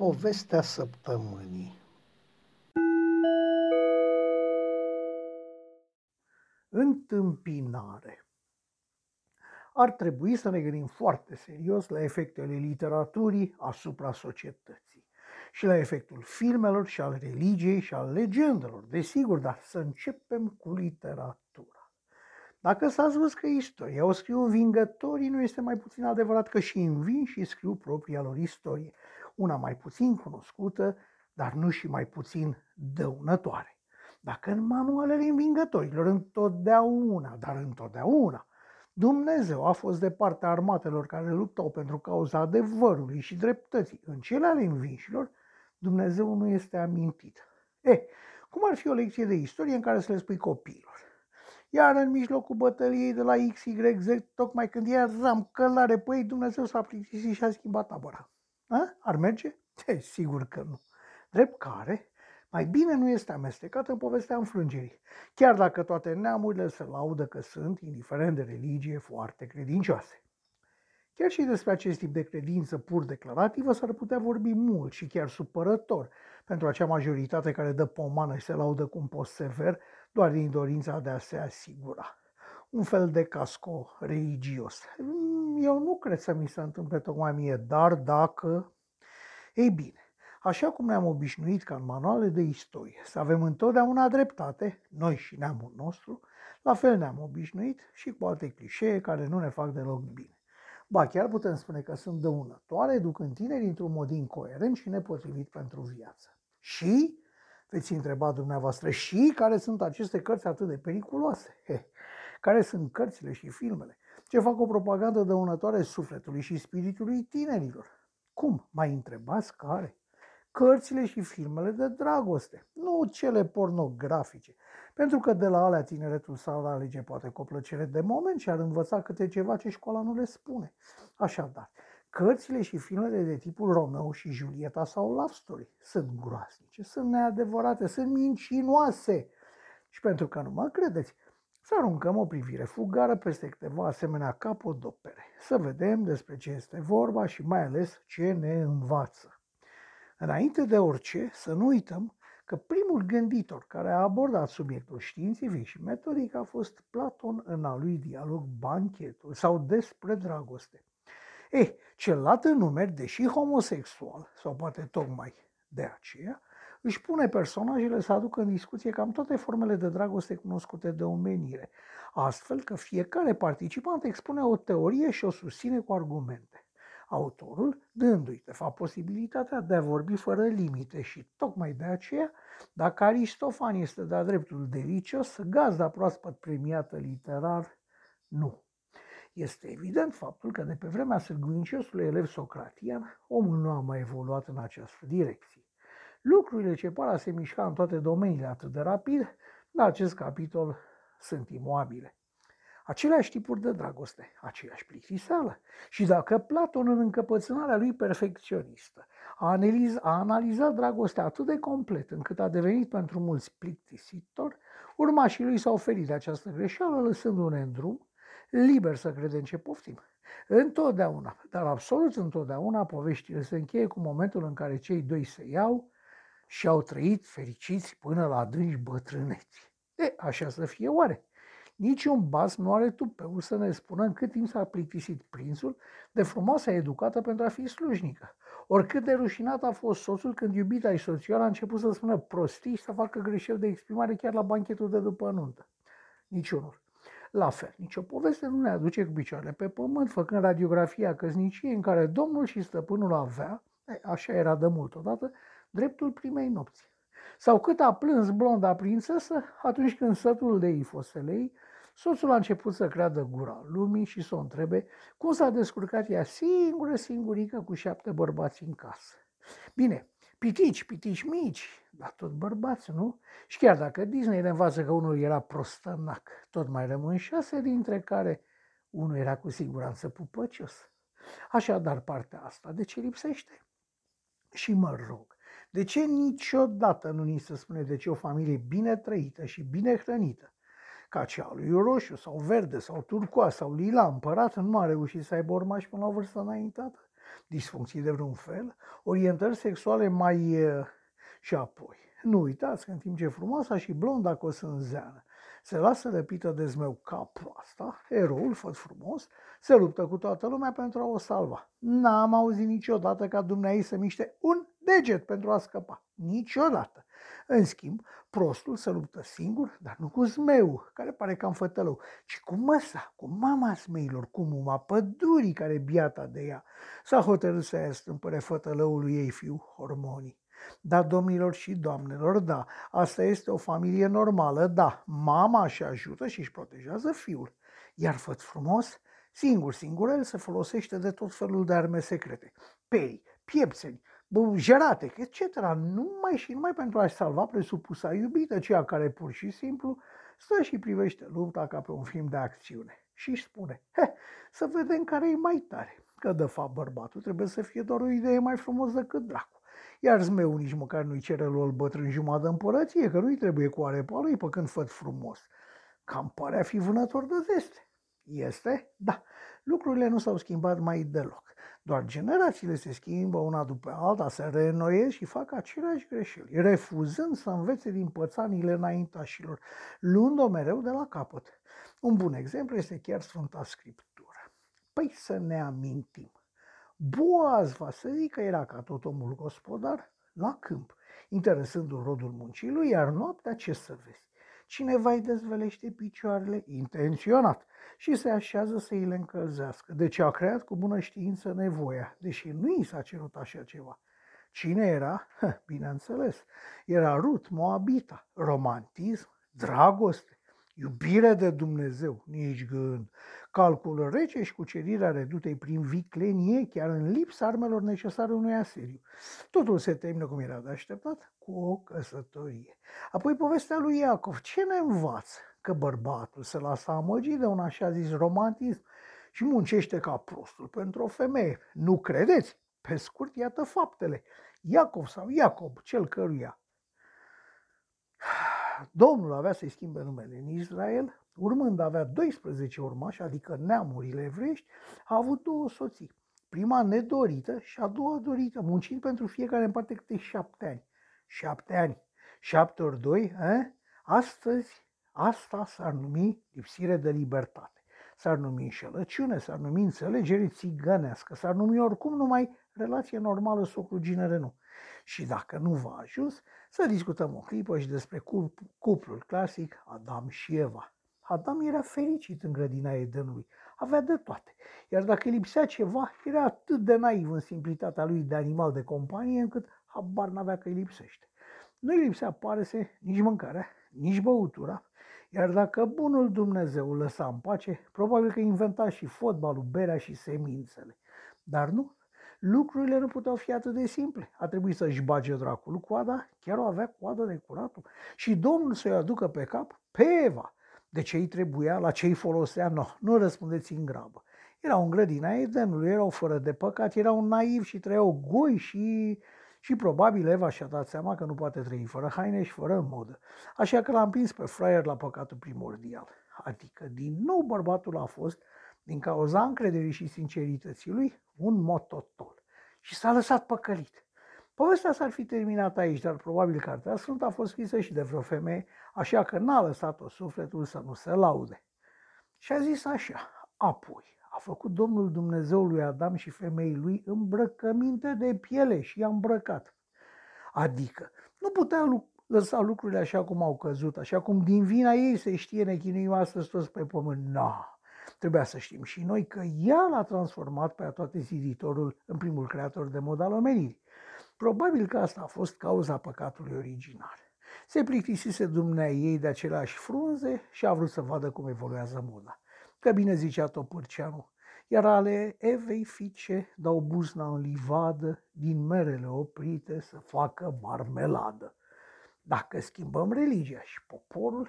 Povestea săptămânii. Întâmpinare. Ar trebui să ne gândim foarte serios la efectele literaturii asupra societății și la efectul filmelor și al religiei și al legendelor, desigur, dar să începem cu literatura. Dacă s-a spus că istoria o scriu învingătorii, nu este mai puțin adevărat că și învin și scriu propria lor istorie, una mai puțin cunoscută, dar nu și mai puțin dăunătoare. Dacă în manualele învingătorilor întotdeauna, dar întotdeauna, Dumnezeu a fost de partea armatelor care luptau pentru cauza adevărului și dreptății, în cele ale învinșilor, Dumnezeu nu este amintit. E, cum ar fi o lecție de istorie în care să le spui copiilor? Iar în mijlocul bătăliei de la XYZ, tocmai când eram călare pe ei, Dumnezeu s-a plictisit și a schimbat tabăra. A? Ar merge? E, sigur că nu. Drept care, mai bine nu este amestecat în povestea înfrângerii, chiar dacă toate neamurile se laudă că sunt, indiferent de religie, foarte credincioase. Chiar și despre acest tip de credință pur declarativă s-ar putea vorbi mult și chiar supărător pentru acea majoritate care dă pomană și se laudă cu un post sever doar din dorința de a se asigura. Un fel de casco religios. Eu nu cred să mi se întâmple tocmai mie, dar dacă... Ei bine, așa cum ne-am obișnuit ca în manuale de istorie să avem întotdeauna dreptate, noi și neamul nostru, la fel ne-am obișnuit și cu alte clișee care nu ne fac deloc bine. Ba chiar putem spune că sunt dăunătoare, ducând tineri într-un mod incoerent și nepotrivit pentru viață. Și veți întreba dumneavoastră și care sunt aceste cărți atât de periculoase? He, care sunt cărțile și filmele? Ce fac o propagandă dăunătoare sufletului și spiritului tinerilor? Cum? Mai întrebați care? Cărțile și filmele de dragoste, nu cele pornografice, pentru că de la alea tineretul s-ar alege poate cu o plăcere de moment și ar învăța câte ceva ce școala nu le spune. Așadar, Cărțile și filmele de tipul Romeo și Julieta sau Love Story sunt groaznice, sunt neadevărate, sunt mincinoase. Și pentru că nu mă credeți, să aruncăm o privire fugară peste câteva asemenea capodopere, să vedem despre ce este vorba și mai ales ce ne învață. Înainte de orice, să nu uităm că primul gânditor care a abordat subiectul științific și metodic a fost Platon în al lui dialog Banchetul sau despre dragoste. Ei, celălalt în numeri, deși homosexual, sau poate tocmai de aceea, își pune personajele să aducă în discuție cam toate formele de dragoste cunoscute de omenire, astfel că fiecare participant expune o teorie și o susține cu argumente. Autorul dându-i, de fapt, posibilitatea de a vorbi fără limite și tocmai de aceea, dacă Aristofan este de-a dreptul delicios, gazda proaspăt premiată literar, nu. Este evident faptul că de pe vremea sârguinciosului elev socratian, omul nu a mai evoluat în această direcție. Lucrurile ce par a se mișca în toate domeniile atât de rapid, la acest capitol sunt imoabile. Aceleași tipuri de dragoste, aceeași plictiseală. Și dacă Platon, în încăpățânarea lui perfecționistă, a, analiz, a analizat dragostea atât de complet încât a devenit pentru mulți plictisitor, urmașii lui s-au oferit de această greșeală, lăsându-ne în drum liber să credem ce poftim. Întotdeauna, dar absolut întotdeauna, poveștile se încheie cu momentul în care cei doi se iau și au trăit fericiți până la adânci bătrâneți. E, așa să fie oare? Niciun bas nu are tupeu să ne spună în cât timp s-a plictisit prințul de frumoasa educată pentru a fi slujnică. Oricât de rușinat a fost soțul când iubita și soțioara a început să spună prostii și să facă greșeli de exprimare chiar la banchetul de după nuntă. Niciunul. La fel, nicio poveste nu ne aduce cu picioarele pe pământ, făcând radiografia căsniciei în care domnul și stăpânul avea, așa era de mult odată, dreptul primei nopți. Sau cât a plâns blonda prințesă atunci când sătul de ifoselei, soțul a început să creadă gura lumii și să o întrebe cum s-a descurcat ea singură, singurică, cu șapte bărbați în casă. Bine, pitici, pitici mici, dar tot bărbați, nu? Și chiar dacă Disney le învață că unul era prostănac, tot mai rămân șase, dintre care unul era cu siguranță pupăcios. Așadar, partea asta, de ce lipsește? Și mă rog, de ce niciodată nu ni se spune de ce o familie bine trăită și bine hrănită, ca cea lui roșu sau verde sau turcoa sau lila împărat nu a reușit să aibă urmași până la vârstă înaintată, disfuncții de vreun fel, orientări sexuale mai... și apoi. Nu uitați că în timp ce frumoasa și blonda cosânzeană se lasă răpită de zmeu ca proasta, eroul, făt frumos, se luptă cu toată lumea pentru a o salva. N-am auzit niciodată ca dumneai să miște un deget pentru a scăpa. Niciodată. În schimb, prostul se luptă singur, dar nu cu zmeu, care pare cam fătălău, ci cu măsa, cu mama zmeilor, cu muma pădurii care biata de ea. S-a hotărât să ia strâmpăre fătălăului ei fiu, hormonii. Da, domnilor și doamnelor, da, asta este o familie normală, da, mama și ajută și își protejează fiul. Iar făt frumos, singur, singur, el se folosește de tot felul de arme secrete. Pei, piepțeni, jerate, etc. Numai și numai pentru a-și salva presupusa iubită, ceea care pur și simplu stă și privește lupta ca pe un film de acțiune. Și își spune, he, să vedem care e mai tare, că de fapt bărbatul trebuie să fie doar o idee mai frumos decât dracu. Iar zmeul nici măcar nu-i cere lui bătrân jumătate de împărăție, că nu-i trebuie cu arepa lui, când făt frumos. Cam pare a fi vânător de zeste. Este? Da. Lucrurile nu s-au schimbat mai deloc. Doar generațiile se schimbă una după alta, se reînnoiesc și fac aceleași greșeli, refuzând să învețe din pățanile înaintașilor, luând-o mereu de la capăt. Un bun exemplu este chiar Sfânta Scriptură. Păi să ne amintim. Boaz va să că era ca tot omul gospodar la câmp, interesându-l rodul muncii lui, iar noaptea ce să vezi? Cineva îi dezvelește picioarele intenționat și se așează să îi le încălzească. Deci a creat cu bună știință nevoia, deși nu i s-a cerut așa ceva. Cine era? Bineînțeles, era Rut Moabita, romantism, dragoste, iubire de Dumnezeu, nici gând, calcul rece și cucerirea redutei prin viclenie, chiar în lipsa armelor necesare unui aseriu. Totul se termină cum era de așteptat, cu o căsătorie. Apoi povestea lui Iacov. Ce ne învață? Că bărbatul se lasă amăgit de un așa zis romantism și muncește ca prostul pentru o femeie. Nu credeți? Pe scurt, iată faptele. Iacov sau Iacob, cel căruia Domnul avea să-i schimbe numele în Israel, urmând a avea 12 urmași, adică neamurile evrești, a avut două soții. Prima nedorită și a doua dorită, muncind pentru fiecare în parte câte șapte ani. Șapte ani. Șapte ori doi, eh? Astăzi, asta s-ar numi lipsire de libertate. S-ar numi înșelăciune, s-ar numi înțelegere țigănească, s-ar numi oricum numai relație normală socru-ginere nu. Și dacă nu v-a ajuns, să discutăm o clipă și despre cuplul clasic Adam și Eva. Adam era fericit în grădina Edenului, avea de toate. Iar dacă îi lipsea ceva, era atât de naiv în simplitatea lui de animal de companie, încât habar n-avea că îi lipsește. Nu îi lipsea, pare să, nici mâncarea, nici băutura, iar dacă bunul Dumnezeu îl lăsa în pace, probabil că inventa și fotbalul, berea și semințele. Dar nu, lucrurile nu puteau fi atât de simple. A trebuit să-și bage dracul coada, chiar o avea coadă de curatul. Și Domnul să-i aducă pe cap pe Eva. De ce îi trebuia, la ce îi folosea? No, nu răspundeți în grabă. Erau în grădina Edenului, erau fără de păcat, erau naivi și trăiau goi și, și probabil Eva și-a dat seama că nu poate trăi fără haine și fără modă. Așa că l-a împins pe fraier la păcatul primordial. Adică, din nou, bărbatul a fost, din cauza încrederii și sincerității lui, un mototol. Și s-a lăsat păcălit. Povestea s-ar fi terminat aici, dar probabil cartea Sfântă a fost scrisă și de vreo femeie, așa că n-a lăsat-o sufletul să nu se laude. Și a zis așa, apoi a făcut Domnul Dumnezeu lui Adam și femeii lui îmbrăcăminte de piele și i-a îmbrăcat. Adică nu putea lăsa lucrurile așa cum au căzut, așa cum din vina ei se știe nechinuim astăzi toți pe pământ. Na, trebuia să știm și noi că ea l-a transformat pe toate ziditorul în primul creator de mod al omenirii. Probabil că asta a fost cauza păcatului original. Se plictisise dumnea ei de aceleași frunze și a vrut să vadă cum evoluează moda. Că bine zicea Topârceanu, iar ale Evei fice dau buzna în livadă, din merele oprite să facă marmeladă. Dacă schimbăm religia și poporul,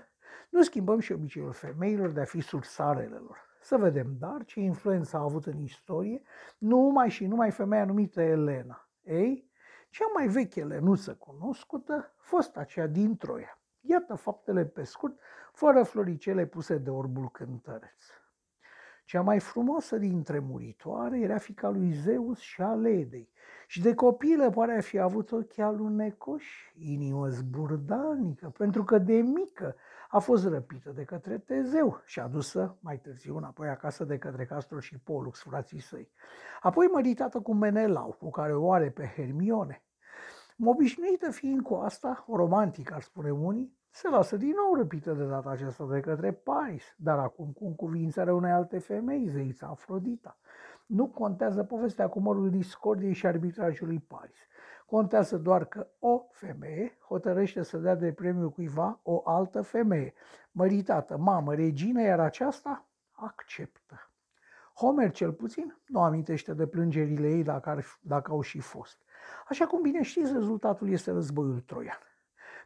nu schimbăm și obiceiul femeilor de a fi sursarelelor. Să vedem, dar, ce influență a avut în istorie numai și numai femeia numită Elena. Ei, cea mai veche lenuță cunoscută fost aceea din Troia. Iată faptele pe scurt, fără floricele puse de orbul cântăreț. Cea mai frumoasă dintre muritoare era fica lui Zeus și a Ledei. Și de copilă pare fi avut ochi alunecoși, inimă zburdalnică, pentru că de mică a fost răpită de către Tezeu și adusă mai târziu înapoi acasă de către Castor și Polux, frații săi. Apoi măritată cu Menelau, cu care o are pe Hermione. Obișnuită fiind cu asta, o romantică ar spune unii, se lasă din nou răpită de data aceasta de către Paris, dar acum cu încuvințarea unei alte femei, zeița Afrodita. Nu contează povestea cu mărul discordiei și arbitrajului Paris. Contează doar că o femeie hotărăște să dea de premiu cuiva o altă femeie, măritată, mamă, regină, iar aceasta acceptă. Homer, cel puțin, nu amintește de plângerile ei dacă, ar, dacă au și fost. Așa cum bine știți, rezultatul este războiul troian.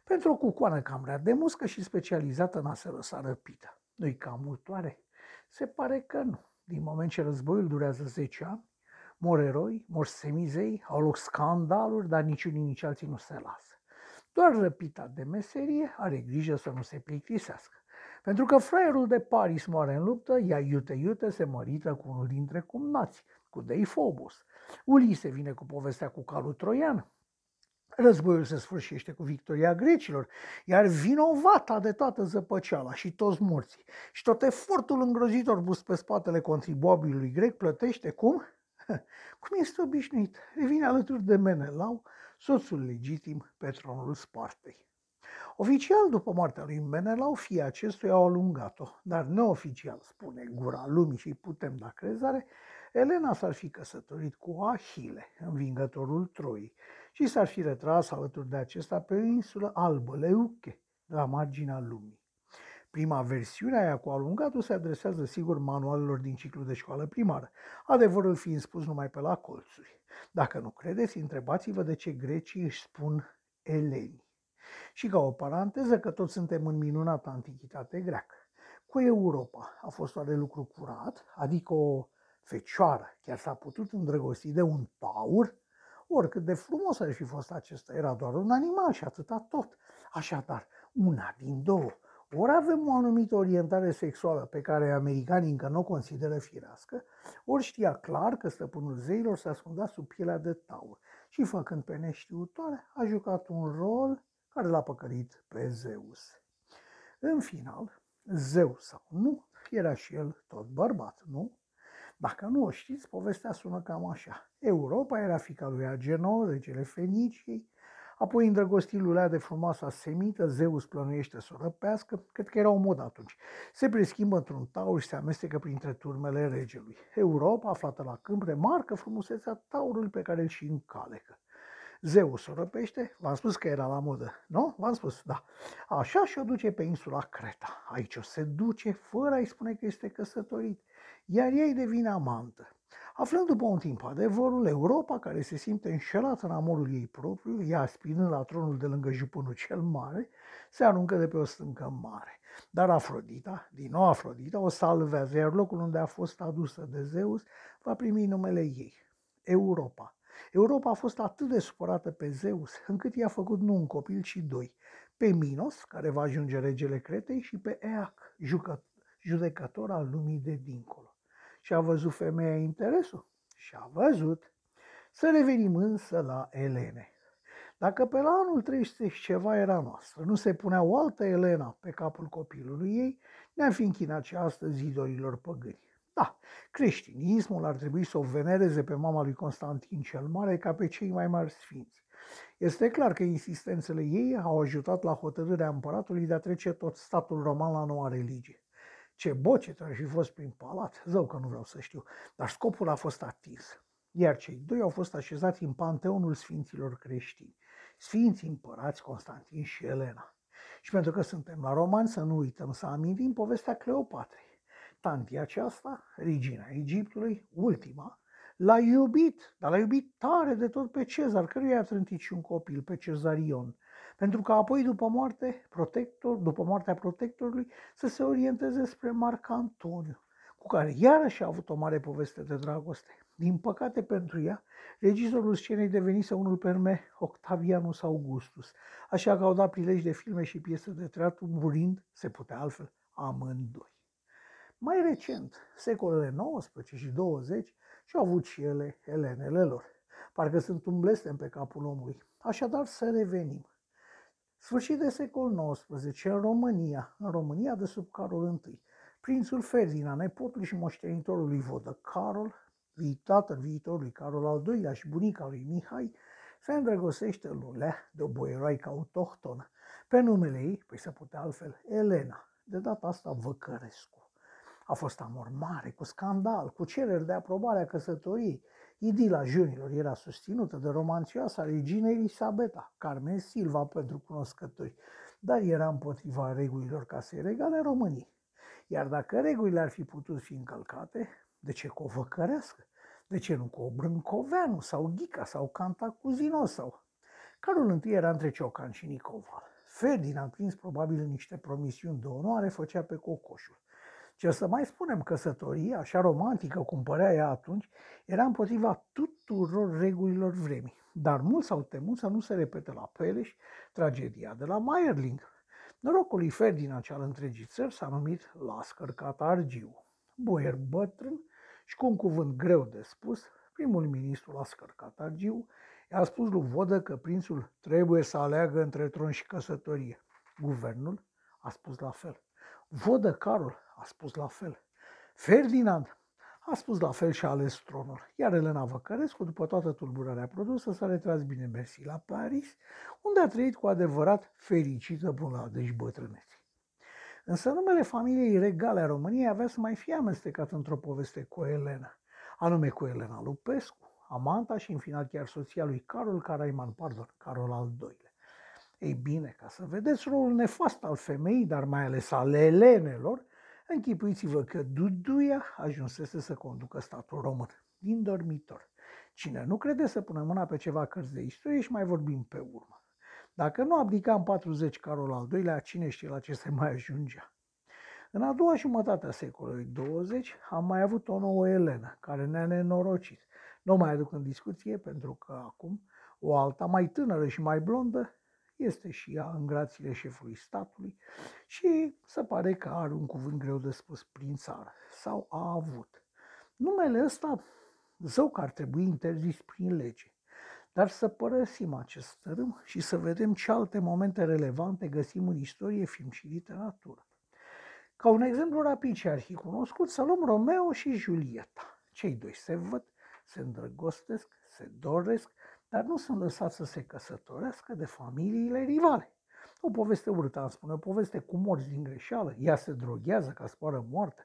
Pentru o cucoană cam rea de muscă și specializată în a se lăsa răpită. Nu-i cam multoare? Se pare că nu. Din moment ce războiul durează 10 ani, mor eroi, mor semizei, au loc scandaluri, dar niciunii nici alții nu se lasă. Doar răpita de meserie are grijă să nu se plictisească. Pentru că fraierul de Paris moare în luptă, ea iute iute se mărită cu unul dintre cumnați, cu Deifobus. Ulise vine cu povestea cu calul troian. Războiul se sfârșește cu victoria grecilor, iar vinovata de toată zăpăceala și toți morții și tot efortul îngrozitor pus pe spatele contribuabilului grec plătește cum? Cum este obișnuit, revine alături de Menelau, soțul legitim pe tronul Spartei. Oficial, după moartea lui Menelau, fie acestuia au alungat-o, dar neoficial, spune gura lumii și putem da crezare, Elena s-ar fi căsătorit cu Ahile, învingătorul Troii, și s-ar fi retras alături de acesta pe o insulă albă, Leuche, la marginea lumii. Prima versiune, aia cu alungatul, se adresează sigur manualelor din ciclu de școală primară, adevărul fiind spus numai pe la colțuri. Dacă nu credeți, întrebați-vă de ce grecii își spun eleni. Și ca o paranteză că toți suntem în minunată antichitate greacă. Cu Europa a fost oare lucru curat, adică o fecioară chiar s-a putut îndrăgosti de un taur, oricât de frumos ar fi fost acesta, era doar un animal și atâta tot. Așadar, una din două, ori avem o anumită orientare sexuală pe care americanii încă nu o consideră firească, ori știa clar că stăpânul zeilor se ascundea sub pielea de taur și, făcând pe neștiutoare, a jucat un rol care l-a păcălit pe Zeus. În final, Zeus sau nu, era și el tot bărbat, nu? Dacă nu o știți, povestea sună cam așa. Europa era fica lui Agenor, regele Fenicii, apoi îndrăgostit lulea de frumoasa semită, Zeus plănuiește să o răpească, cred că era o mod atunci. Se preschimbă într-un taur și se amestecă printre turmele regelui. Europa, aflată la câmp, remarcă frumusețea taurului pe care îl și încalecă. Zeus o răpește, v-am spus că era la modă, nu? V-am spus, da. Așa și o duce pe insula Creta. Aici o se duce fără a-i spune că este căsătorit iar ei devin amantă. Aflând după un timp adevărul, Europa, care se simte înșelată în amorul ei propriu, ea aspirând la tronul de lângă jupânul cel mare, se aruncă de pe o stâncă mare. Dar Afrodita, din nou Afrodita, o salvează, iar locul unde a fost adusă de Zeus va primi numele ei, Europa. Europa a fost atât de supărată pe Zeus, încât i-a făcut nu un copil, ci doi. Pe Minos, care va ajunge regele Cretei, și pe Eac, judecător al lumii de dincolo. Și a văzut femeia interesul? Și a văzut. Să revenim însă la Elene. Dacă pe la anul 300 și ceva era noastră, nu se punea o altă Elena pe capul copilului ei, ne-am fi închinat și astăzi idorilor păgâni. Da, creștinismul ar trebui să o venereze pe mama lui Constantin cel Mare ca pe cei mai mari sfinți. Este clar că insistențele ei au ajutat la hotărârea împăratului de a trece tot statul roman la noua religie. Ce boce ar fi fost prin palat, zău că nu vreau să știu, dar scopul a fost atins. Iar cei doi au fost așezați în panteonul sfinților creștini, sfinții împărați Constantin și Elena. Și pentru că suntem la romani, să nu uităm să amintim povestea Cleopatrei. Tantia aceasta, regina Egiptului, ultima, l-a iubit, dar l-a iubit tare de tot pe Cezar, căruia a trântit și un copil, pe Cezarion, pentru că apoi, după, moarte, protector, după moartea protectorului, să se orienteze spre Marc Antoniu, cu care iarăși a avut o mare poveste de dragoste. Din păcate pentru ea, regizorul scenei devenise unul pe nume Octavianus Augustus, așa că au dat prilej de filme și piese de teatru, murind, se putea altfel, amândoi. Mai recent, secolele 19 și 20 și-au avut și ele elenele lor. Parcă sunt un blestem pe capul omului. Așadar să revenim. Sfârșit de secol XIX, în România, în România de sub Carol I, prințul Ferdinand, nepotul și moștenitorul lui Vodă Carol, tatăl viitorului Carol al II-lea și bunica lui Mihai, se îndrăgostește Lulea de o boieroaică autohtonă. Pe numele ei, păi se putea altfel, Elena, de data asta Văcărescu. A fost amor mare, cu scandal, cu cereri de aprobare a căsătoriei. Idila junilor era susținută de romanțioasa regină Elisabeta, Carmen Silva pentru cunoscători, dar era împotriva regulilor casei regale României. Iar dacă regulile ar fi putut fi încălcate, de ce cu o văcărească? De ce nu cu o brâncoveanu sau ghica sau cantacuzino sau... Carol I era între Ciocan și Nicoval. Ferdinand, prins probabil în niște promisiuni de onoare, făcea pe cocoșul. Ce să mai spunem, căsătoria, așa romantică cum părea ea atunci, era împotriva tuturor regulilor vremii. Dar mulți s-au temut să nu se repete la Peleș tragedia de la Mayerling. Norocul lui Ferdinand cel întregii țări s-a numit Lascăr Catargiu. Boier bătrân și cu un cuvânt greu de spus, primul ministru Lascăr Catargiu i-a spus lui Vodă că prințul trebuie să aleagă între tron și căsătorie. Guvernul a spus la fel. Vodă Carol a spus la fel. Ferdinand a spus la fel și a ales tronul, iar Elena Văcărescu, după toată tulburarea produsă, s-a retras bine mersi la Paris, unde a trăit cu adevărat fericită până la deci bătrâneți. Însă numele familiei regale a României avea să mai fie amestecat într-o poveste cu Elena, anume cu Elena Lupescu, amanta și în final chiar soția lui Carol Caraiman, pardon, Carol al II-lea. Ei bine, ca să vedeți rolul nefast al femeii, dar mai ales al elenelor, închipuiți-vă că Duduia ajunsese să conducă statul român, din dormitor. Cine nu crede să pună mâna pe ceva cărți de istorie și mai vorbim pe urmă. Dacă nu abdica în 40 Carol al II-lea, cine știe la ce se mai ajungea. În a doua jumătate a secolului 20 am mai avut o nouă Elena, care ne-a nenorocit. Nu o mai aduc în discuție pentru că acum o alta mai tânără și mai blondă este și ea în grațiile șefului statului și se pare că are un cuvânt greu de spus prin țară sau a avut. Numele ăsta, zău că ar trebui interzis prin lege. Dar să părăsim acest tărâm și să vedem ce alte momente relevante găsim în istorie, film și literatură. Ca un exemplu rapid și arhicunoscut, să luăm Romeo și Julieta. Cei doi se văd, se îndrăgostesc, se doresc, dar nu sunt lăsați să se căsătorească de familiile rivale. O poveste urâtă, am spune, o poveste cu morți din greșeală. Ea se droghează ca spară moartă.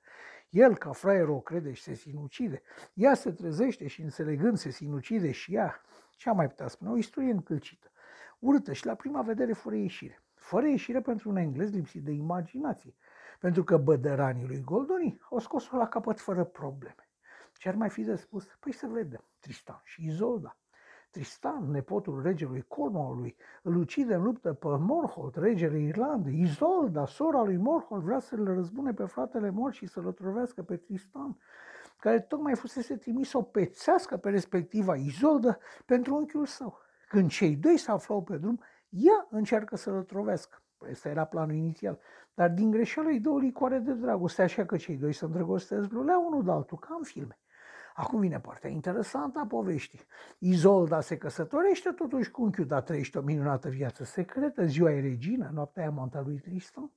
El, ca fraier, o crede și se sinucide. Ea se trezește și înțelegând se sinucide și ea. Ce am mai putea spune? O istorie încălcită. Urâtă și la prima vedere fără ieșire. Fără ieșire pentru un englez lipsit de imaginație. Pentru că bădăranii lui Goldoni au scos-o la capăt fără probleme. Ce ar mai fi de spus? Păi să vedem. Tristan și Izolda. Tristan, nepotul regelui Cornwallului, îl ucide în luptă pe Morholt, regele Irlandei. Izolda, sora lui Morholt, vrea să-l răzbune pe fratele mort și să-l otrovească pe Tristan, care tocmai fusese trimis să o pețească pe respectiva Izolda pentru unchiul său. Când cei doi se aflau pe drum, ea încearcă să-l otrovească. Ăsta era planul inițial. Dar din greșeală îi dă o licoare de dragoste, așa că cei doi se îndrăgostesc lulea unul de altul, ca în filme. Acum vine partea interesantă a poveștii. Izolda se căsătorește totuși cu unchiul, dar trăiește o minunată viață secretă, ziua e regină, noaptea e amanta lui Tristan.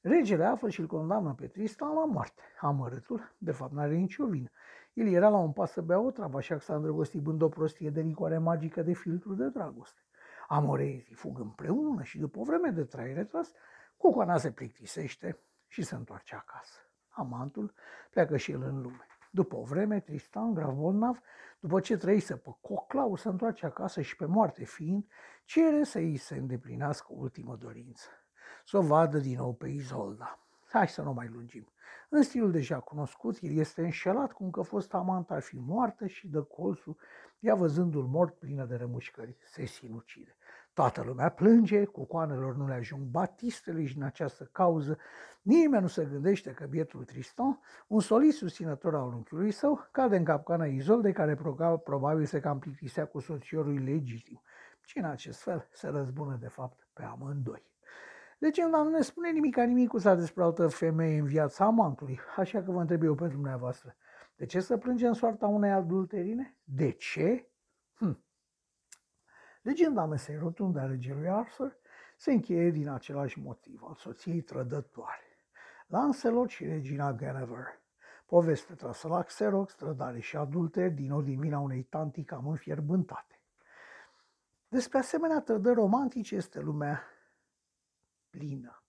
Regele află și îl condamnă pe Tristan la moarte. Amărâtul, de fapt, n-are nicio vină. El era la un pas să bea o travă, așa că s-a îndrăgostit bând o prostie de licoare magică de filtru de dragoste. Amorezii fug împreună și după o vreme de trai retras, Cucoana se plictisește și se întoarce acasă. Amantul pleacă și el în lume. După o vreme, Tristan, grav bolnav, după ce trăise pe Coclau, se întoarce acasă și pe moarte fiind, cere să îi se îndeplinească ultimă dorință. Să o vadă din nou pe Izolda. Hai să nu mai lungim. În stilul deja cunoscut, el este înșelat cum că fost amant ar fi moartă și de colțul, ea văzându-l mort plină de rămușcări, se sinucide. Toată lumea plânge, cucoanelor nu le ajung batistele și în această cauză nimeni nu se gândește că bietul Tristan, un solist susținător al unchiului său, cade în capcana Izolde care probabil se cam plictisea cu soțiorul legitim și în acest fel se răzbună de fapt pe amândoi. Legenda nu ne spune nimic nimicuța despre altă femeie în viața amantului, așa că vă întreb eu pentru dumneavoastră. De ce să plângem soarta unei adulterine? De ce? Hm. Legenda mesei rotunde a regelui Arthur se încheie din același motiv, al soției trădătoare. Lancelot și regina Guinevere. Poveste trasă la Xerox, trădare și adulter din odimina unei tanti cam înfierbântate. Despre asemenea trădări romantice este lumea plină.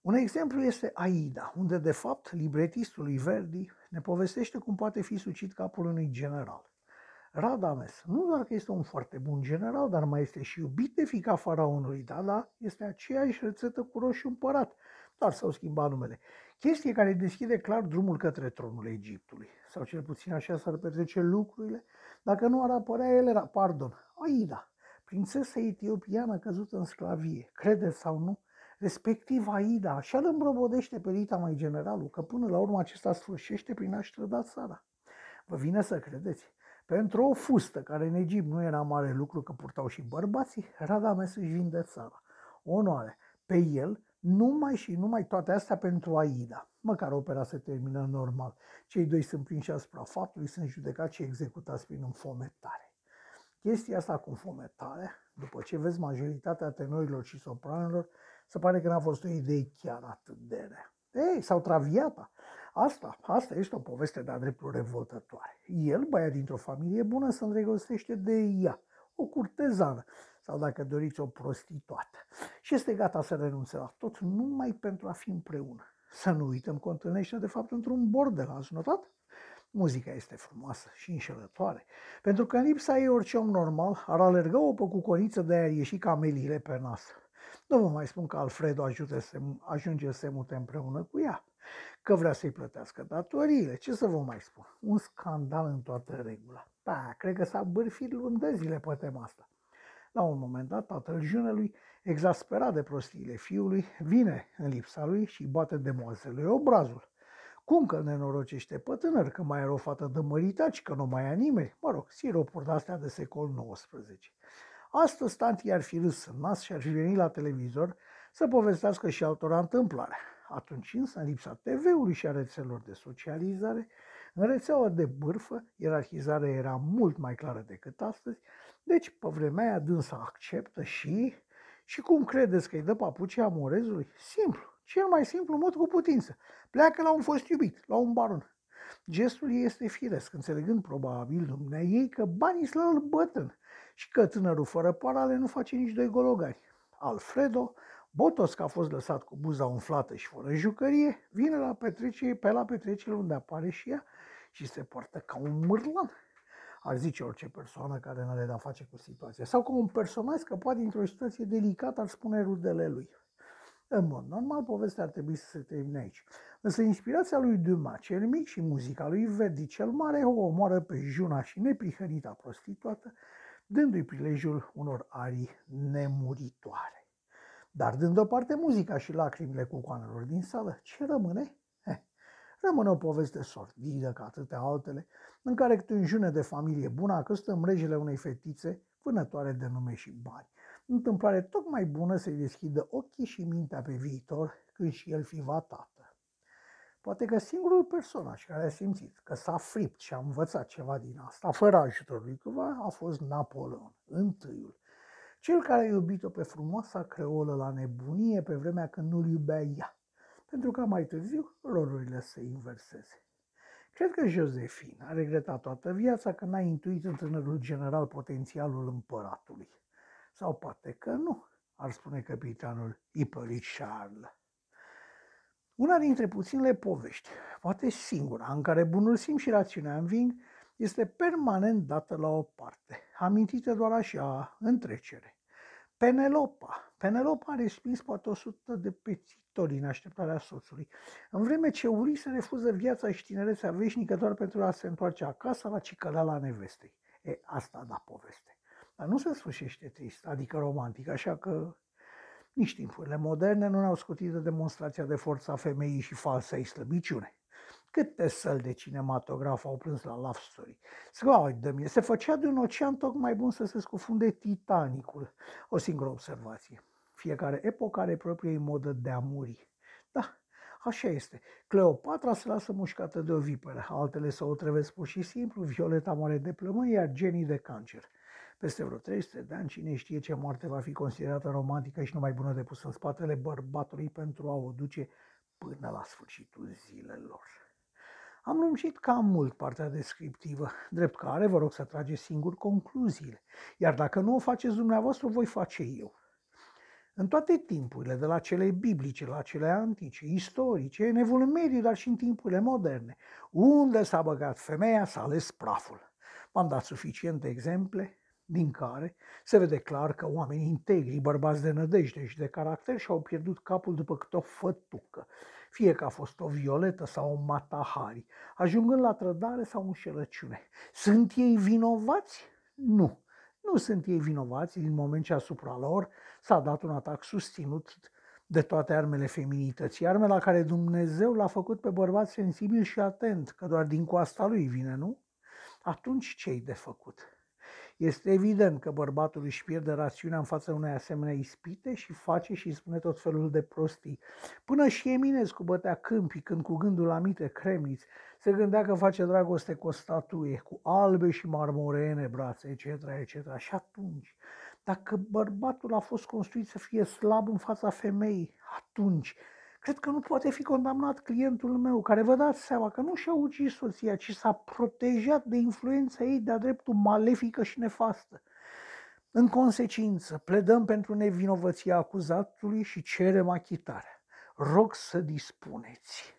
Un exemplu este Aida, unde de fapt libretistul lui Verdi ne povestește cum poate fi sucit capul unui general. Radames, nu doar că este un foarte bun general, dar mai este și iubit de fica faraonului, da, da, este aceeași rețetă cu roșu împărat, doar s-au schimbat numele. Chestie care deschide clar drumul către tronul Egiptului, sau cel puțin așa s-ar petrece lucrurile, dacă nu ar apărea el era, pardon, Aida, prințesa etiopiană căzută în sclavie, credeți sau nu, respectiv Aida, așa îl îmbrobodește pe Rita mai generalul, că până la urmă acesta sfârșește prin a-și trăda țara. Vă vine să credeți? Pentru o fustă, care în Egipt nu era mare lucru că purtau și bărbații, Radames își vinde țara. Onoare. Pe el, numai și numai toate astea pentru Aida. Măcar opera se termină normal. Cei doi sunt prinși asupra faptului, sunt judecați și executați prin înfometare. Chestia asta cu înfometare, după ce vezi majoritatea tenorilor și sopranelor, se pare că n-a fost o idee chiar atât de rea. Ei, sau traviata. Asta, asta este o poveste de-a dreptul revoltătoare. El, băiat dintr-o familie bună, se îndrăgostește de ea, o curtezană, sau dacă doriți, o prostituată. Și este gata să renunțe la tot numai pentru a fi împreună. Să nu uităm că o întâlnește de fapt într-un bordel, ați notat? Muzica este frumoasă și înșelătoare, pentru că în lipsa ei orice om normal ar alerga o păcuconiță de a ieși camelile pe nas. Nu vă mai spun că Alfredo ajute să, ajunge să se mute împreună cu ea, că vrea să-i plătească datoriile. Ce să vă mai spun? Un scandal în toată regula. Da, cred că s-a bârfit luni de zile pe tema asta. La un moment dat, tatăl junelui, exasperat de prostiile fiului, vine în lipsa lui și bate de moazelui obrazul. Cum că nenorocește pe tânăr, că mai era o fată de măritaci, că nu mai a nimeni? Mă rog, siropuri de astea de secol XIX. Astăzi tanti ar fi râs în nas și ar fi venit la televizor să povestească și altora întâmplare. Atunci însă, în lipsa TV-ului și a rețelor de socializare, în rețeaua de bârfă, ierarhizarea era mult mai clară decât astăzi, deci pe vremea aia dânsa acceptă și... Și cum credeți că îi dă papucii amorezului? Simplu, cel mai simplu mod cu putință. Pleacă la un fost iubit, la un baron. Gestul ei este firesc, înțelegând probabil dumnea ei că banii sunt bătrân și că tânărul fără parale nu face nici doi gologari. Alfredo, botos că a fost lăsat cu buza umflată și fără jucărie, vine la petrecere, pe la petrecere unde apare și ea și se poartă ca un mârlan. Ar zice orice persoană care nu are de-a face cu situația. Sau ca un personaj scăpat dintr-o situație delicată, ar spune rudele lui. În mod normal, povestea ar trebui să se termine aici. Însă inspirația lui Dumas cel mic și muzica lui Verdi cel mare o omoară pe juna și neprihănita prostituată, dându-i prilejul unor arii nemuritoare. Dar dând deoparte muzica și lacrimile cucoanelor din sală, ce rămâne? Eh, rămâne o poveste sordidă ca atâtea altele, în care câte un june de familie bună a căsut în mrejele unei fetițe vânătoare de nume și bani. Întâmplare tocmai bună să-i deschidă ochii și mintea pe viitor când și el fi va tată. Poate că singurul personaj care a simțit că s-a fript și a învățat ceva din asta, fără ajutorul lui câva, a fost Napoleon, întâiul. Cel care a iubit-o pe frumoasa creolă la nebunie pe vremea când nu-l iubea ea, pentru ca mai târziu rolurile să se inverseze. Cred că Josephine a regretat toată viața că n-a intuit în tânărul general potențialul împăratului. Sau poate că nu, ar spune capitanul Hippolyte Charles. Una dintre puținele povești, poate singura, în care bunul simț și rațiunea înving, este permanent dată la o parte, amintită doar așa, în trecere. Penelopa. Penelopa a respins poate o sută de pețitori în așteptarea soțului, în vreme ce Ulise refuză viața și tinerețea veșnică doar pentru a se întoarce acasă la cicăleala nevestei. E, asta da poveste. dar nu se sfârșește trist, adică romantic, așa că nici timpurile moderne nu ne-au scutit de demonstrația de forță a femeii și falsa ei slăbiciune. Câte săli de cinematograf au plâns la Love Story? Scoai de mie, se făcea de un ocean tocmai bun să se scufunde Titanicul. O singură observație. Fiecare epocă are propria modă de a muri. Da, așa este. Cleopatra se lasă mușcată de o viperă, altele să o trevesc pur și simplu, Violeta moare de plămâni, iar Jenny de cancer. Peste vreo 300 de ani, cine știe ce moarte va fi considerată romantică și numai bună de pus în spatele bărbatului pentru a o duce până la sfârșitul zilelor. Am lungit cam mult partea descriptivă, drept care vă rog să trageți singur concluziile, iar dacă nu o faceți dumneavoastră, o voi face eu. În toate timpurile, de la cele biblice la cele antice, istorice, în evul mediu, dar și în timpurile moderne, unde s-a băgat femeia, s-a ales praful. V-am dat suficiente exemple din care se vede clar că oamenii integri, bărbați de nădejde și de caracter și-au pierdut capul după câte o fătucă, fie că a fost o violetă sau o matahari, ajungând la trădare sau înșelăciune. Sunt ei vinovați? Nu. Nu sunt ei vinovați din moment ce asupra lor s-a dat un atac susținut de toate armele feminității, arme la care Dumnezeu l-a făcut pe bărbat sensibil și atent, că doar din coasta lui vine, nu? Atunci ce-i de făcut? Este evident că bărbatul își pierde rațiunea în fața unei asemenea ispite și face și spune tot felul de prostii. Până și Eminescu bătea câmpii când cu gândul la mite cremniți se gândea că face dragoste cu o statuie, cu albe și marmorene brațe, etc., etc. Și atunci, dacă bărbatul a fost construit să fie slab în fața femeii, atunci Cred că nu poate fi condamnat clientul meu, care vă dați seama că nu și-a ucis soția, ci s-a protejat de influența ei de-a dreptul malefică și nefastă. În consecință, pledăm pentru nevinovăția acuzatului și cerem achitarea. Rog să dispuneți.